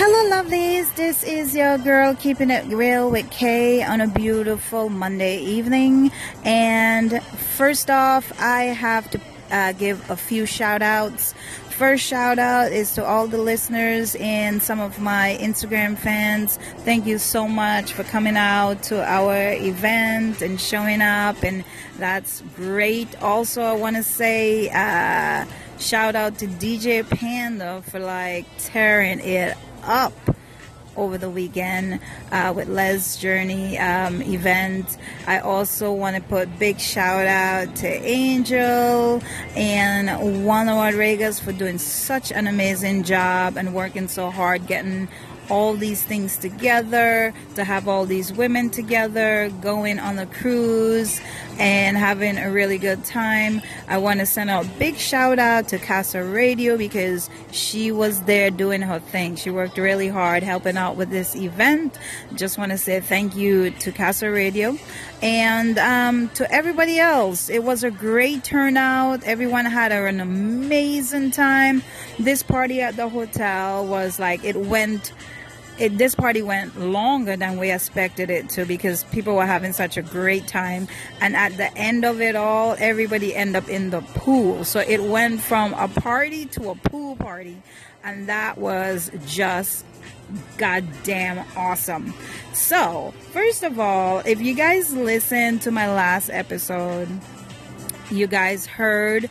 Hello, lovelies. This is your girl keeping it real with Kay on a beautiful Monday evening. And first off, I have to uh, give a few shout outs. First shout out is to all the listeners and some of my Instagram fans. Thank you so much for coming out to our event and showing up, and that's great. Also, I want to say uh, shout out to DJ Panda for like tearing it up over the weekend uh, with Lez Journey um, event. I also want to put big shout out to Angel and Juan Rodriguez for doing such an amazing job and working so hard getting all these things together, to have all these women together, going on the cruise and having a really good time. I want to send out big shout out to Casa Radio because she was there doing her thing. She worked really hard helping out with this event. Just want to say thank you to Casa Radio and um, to everybody else. It was a great turnout. Everyone had an amazing time. This party at the hotel was like, it went it, this party went longer than we expected it to because people were having such a great time. And at the end of it all, everybody ended up in the pool. So it went from a party to a pool party. And that was just goddamn awesome. So, first of all, if you guys listened to my last episode, you guys heard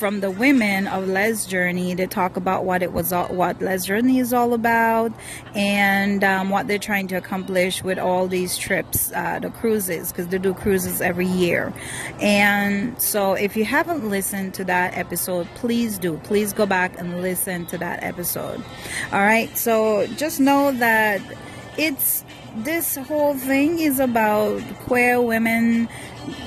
from the women of Lez Journey to talk about what it was, all, what Lez Journey is all about, and um, what they're trying to accomplish with all these trips, uh, the cruises, because they do cruises every year. And so, if you haven't listened to that episode, please do. Please go back and listen to that episode. All right. So just know that it's this whole thing is about queer women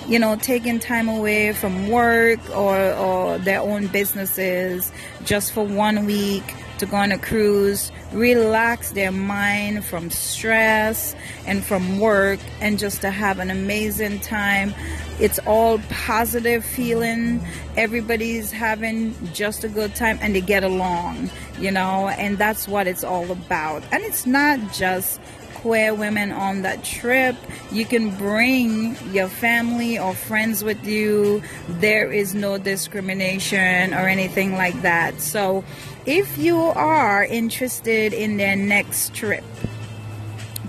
you know, taking time away from work or, or their own businesses just for one week to go on a cruise, relax their mind from stress and from work, and just to have an amazing time. It's all positive feeling. Everybody's having just a good time and they get along, you know, and that's what it's all about. And it's not just queer women on that trip. You can bring your family or friends with you. There is no discrimination or anything like that. So, if you are interested in their next trip,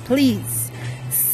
please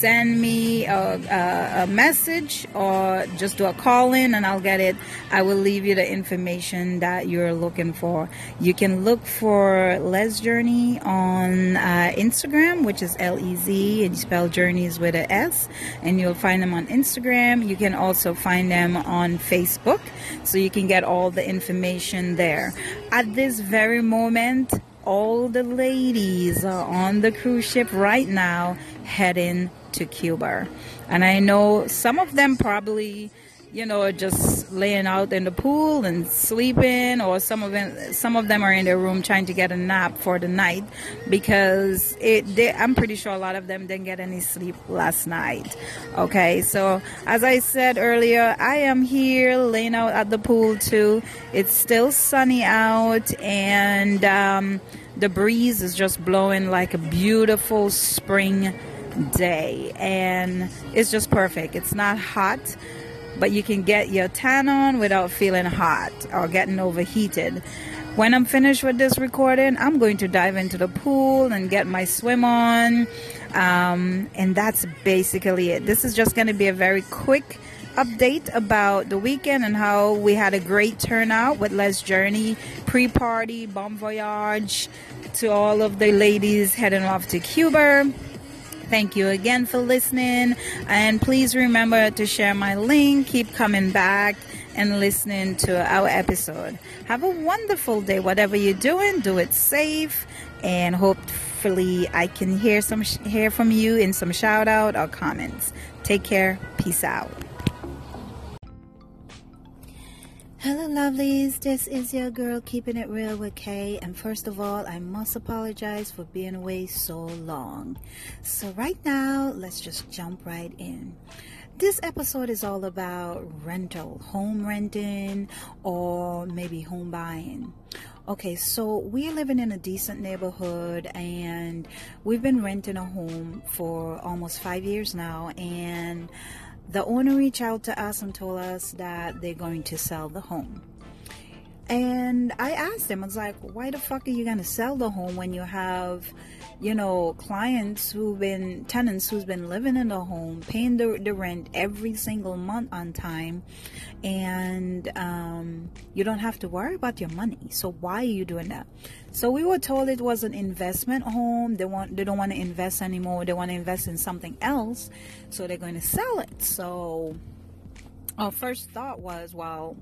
send me a, a, a, message or just do a call in and I'll get it. I will leave you the information that you're looking for. You can look for Lez Journey on uh, Instagram, which is L E Z, and you spell journeys with a S, and you'll find them on Instagram. You can also find them on Facebook, so you can get all the information there. At this very moment, all the ladies are on the cruise ship right now heading to Cuba. And I know some of them probably, you know, just laying out in the pool and sleeping, or some of them, some of them are in their room trying to get a nap for the night because it. They, I'm pretty sure a lot of them didn't get any sleep last night. Okay, so as I said earlier, I am here laying out at the pool too. It's still sunny out, and um, the breeze is just blowing like a beautiful spring day and it's just perfect. It's not hot, but you can get your tan on without feeling hot or getting overheated. When I'm finished with this recording, I'm going to dive into the pool and get my swim on. Um, and that's basically it. This is just going to be a very quick update about the weekend and how we had a great turnout with Lez Journey pre party, bon voyage to all of the ladies heading off to Cuba. Thank you again for listening. And please remember to share my link. Keep coming back and listening to our episode. Have a wonderful day. Whatever you're doing, do it safe. And hopefully, I can hear some hear from you in some shout out or comments. Take care. Peace out. Hello, lovelies. This is your girl keeping it real with Kay. And first of all, I must apologize for being away so long. So, right now, let's just jump right in. This episode is all about rental, home renting, or maybe home buying. Okay, so we're living in a decent neighborhood and we've been renting a home for almost five years now. And the owner reached out to us and told us that they're going to sell the home. And I asked him, I was like, why the fuck are you to sell the home when you have, you know, clients who've been, tenants who's been living in the home, paying the, the rent every single month on time, and um, you don't have to worry about your money. So why are you doing that? So we were told it was an investment home. They want, they don't want to invest anymore. They want to invest in something else. So they're going to sell it. So our first thought was, well,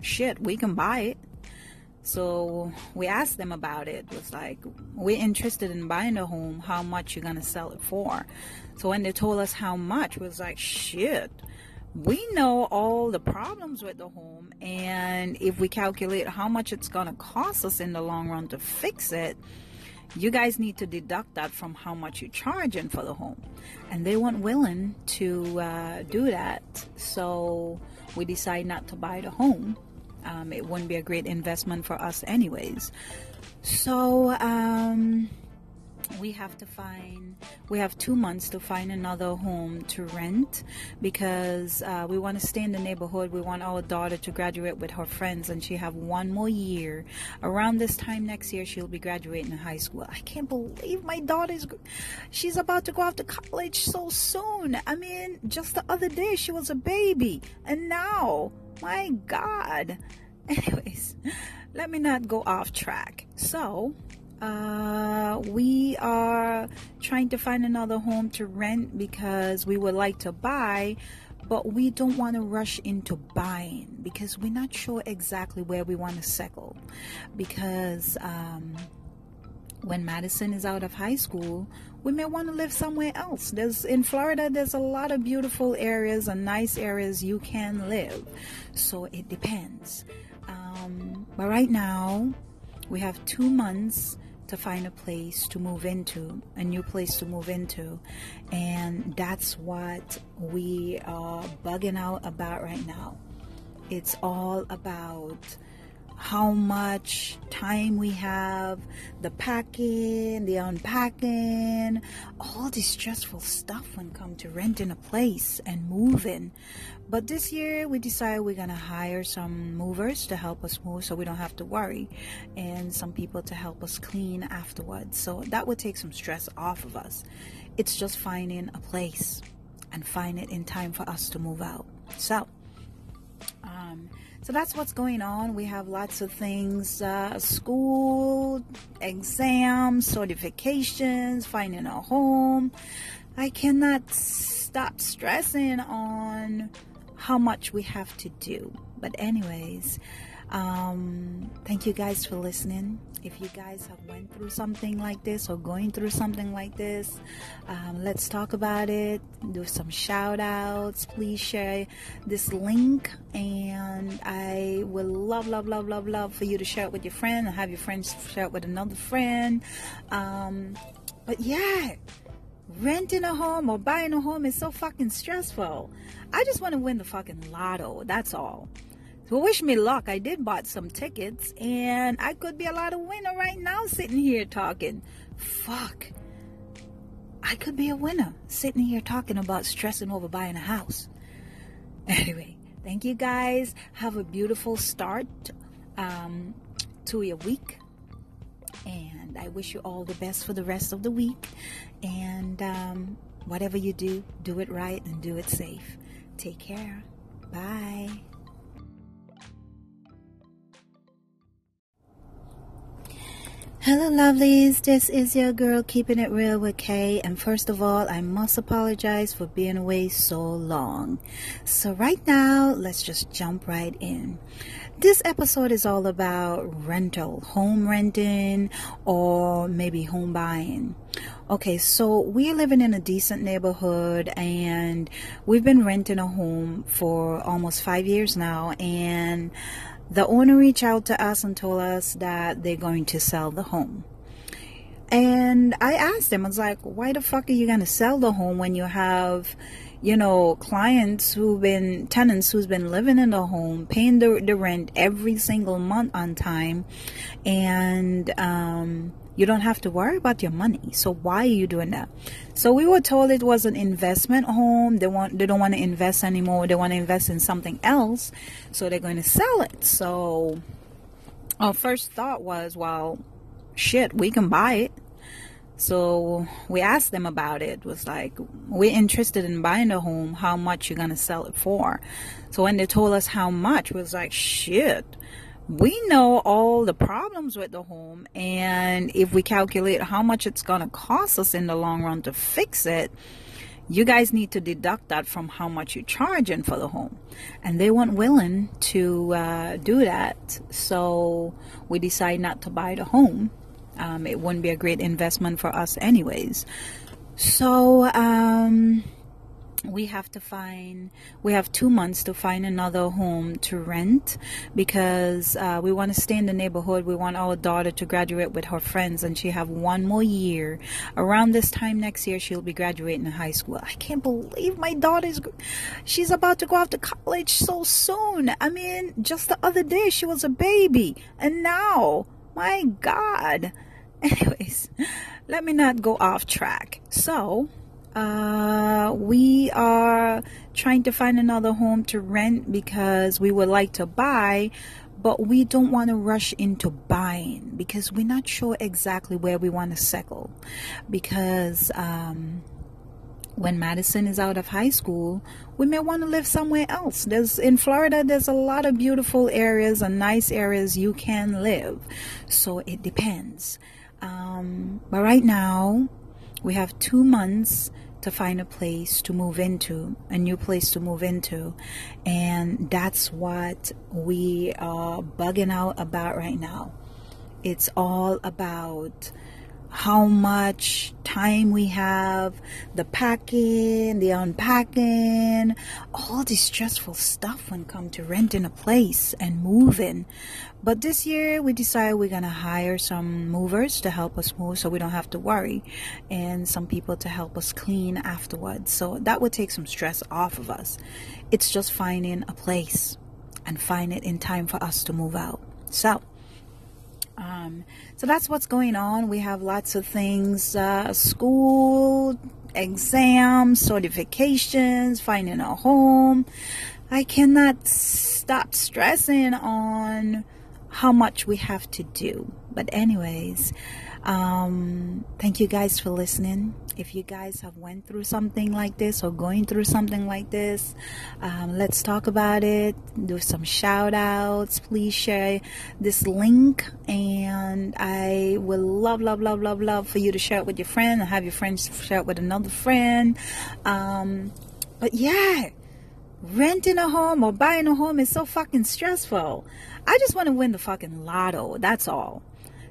shit, we can buy it so we asked them about it. It was like, we're interested in buying a home. How much you gonna sell it for? So when they told us how much, was like, shit. We know all the problems with the home, and if we calculate how much it's gonna cost us in the long run to fix it, you guys need to deduct that from how much you're charging for the home. And they weren't willing to uh, do that, so we decided not to buy the home um, it wouldn't be a great investment for us anyways. So um, we have to find we have two months to find another home to rent because uh, we want to stay in the neighborhood we want our daughter to graduate with her friends and she have one more year around this time next year she'll be graduating high school i can't believe my daughter's she's about to go off to college so soon i mean just the other day she was a baby and now my God. Anyways, let me not go off track. So, uh, we are trying to find another home to rent because we would like to buy, but we don't want to rush into buying because we're not sure exactly where we want to settle. Because um, when Madison is out of high school, we may want to live somewhere else. There's in Florida, there's a lot of beautiful areas and nice areas you can live. So it depends. Um, but right now, we have two months to find a place to move into, a new place to move into. And that's what we are bugging out about right now. It's all about how much time we have, the packing, the unpacking, all this stressful stuff when come to renting a place and moving. But this year we decided we're gonna hire some movers to help us move so we don't have to worry and some people to help us clean afterwards. So that would take some stress off of us. It's just finding a place and find it in time for us to move out. So um, so that's what's going on. We have lots of things uh, school, exams, certifications, finding a home. I cannot stop stressing on how much we have to do. But, anyways, um, thank you guys for listening. If you guys have went through something like this or going through something like this, um, let's talk about it. Do some shout outs. Please share this link, and I will love, love, love, love, love for you to share it with your friend and have your friends share it with another friend. Um, but yeah renting a home or buying a home is so fucking stressful. I just want to win the fucking lotto. That's all. So wish me luck. I did bought some tickets and I could be a lot of winner right now sitting here talking. Fuck. I could be a winner sitting here talking about stressing over buying a house. Anyway, thank you guys. Have a beautiful start um, to your week. And I wish you all the best for the rest of the week. And um, whatever you do, do it right and do it safe. Take care. Bye. Hello, lovelies. This is your girl keeping it real with Kay. And first of all, I must apologize for being away so long. So, right now, let's just jump right in. This episode is all about rental, home renting, or maybe home buying. Okay, so we're living in a decent neighborhood and we've been renting a home for almost five years now. And the owner reached out to us and told us that they're going to sell the home. And I asked them, I was like, why the fuck are you going to sell the home when you have, you know, clients who've been tenants who's been living in the home, paying the, the rent every single month on time, and um, you don't have to worry about your money. So why are you doing that? So we were told it was an investment home. They want they don't want to invest anymore. They want to invest in something else. So they're going to sell it. So our first thought was, well, shit, we can buy it so we asked them about it. it. was like, we're interested in buying a home. How much you're gonna sell it for? So when they told us how much, was like, shit. We know all the problems with the home, and if we calculate how much it's gonna cost us in the long run to fix it, you guys need to deduct that from how much you're charging for the home. And they weren't willing to uh, do that, so we decided not to buy the home um, it wouldn't be a great investment for us, anyways. So, um, we have to find we have two months to find another home to rent because uh, we want to stay in the neighborhood. We want our daughter to graduate with her friends and she have one more year. Around this time next year she'll be graduating high school. I can't believe my daughter's she's about to go off to college so soon. I mean just the other day she was a baby and now my god. Anyways, let me not go off track. So, uh, we are trying to find another home to rent because we would like to buy, but we don't want to rush into buying because we're not sure exactly where we want to settle. Because um, when Madison is out of high school, we may want to live somewhere else. There's in Florida, there's a lot of beautiful areas and nice areas you can live. So it depends. Um, but right now, we have two months to find a place to move into, a new place to move into. And that's what we are bugging out about right now. It's all about how much time we have, the packing, the unpacking, all this stressful stuff when come to renting a place and moving. But this year we decided we're gonna hire some movers to help us move so we don't have to worry and some people to help us clean afterwards. So that would take some stress off of us. It's just finding a place and find it in time for us to move out. So um, so that's what's going on. We have lots of things uh, school, exams, certifications, finding a home. I cannot stop stressing on how much we have to do. But, anyways, um, thank you guys for listening if you guys have went through something like this or going through something like this um, let's talk about it do some shout outs please share this link and i will love love love love love for you to share it with your friend and have your friends share it with another friend. Um, but yeah renting a home or buying a home is so fucking stressful. I just want to win the fucking lotto that's all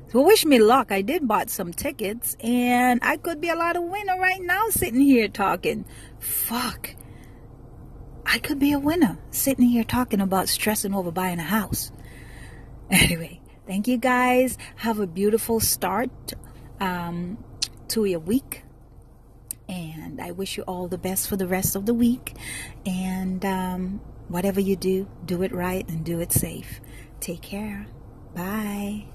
so wish me luck. I did bought some tickets and I could be a lot of winner right now sitting here talking. Fuck. I could be a winner sitting here talking about stressing over buying a house. Anyway, thank you guys. Have a beautiful start um, to your week. And I wish you all the best for the rest of the week. And um, whatever you do, do it right and do it safe. Take care. Bye.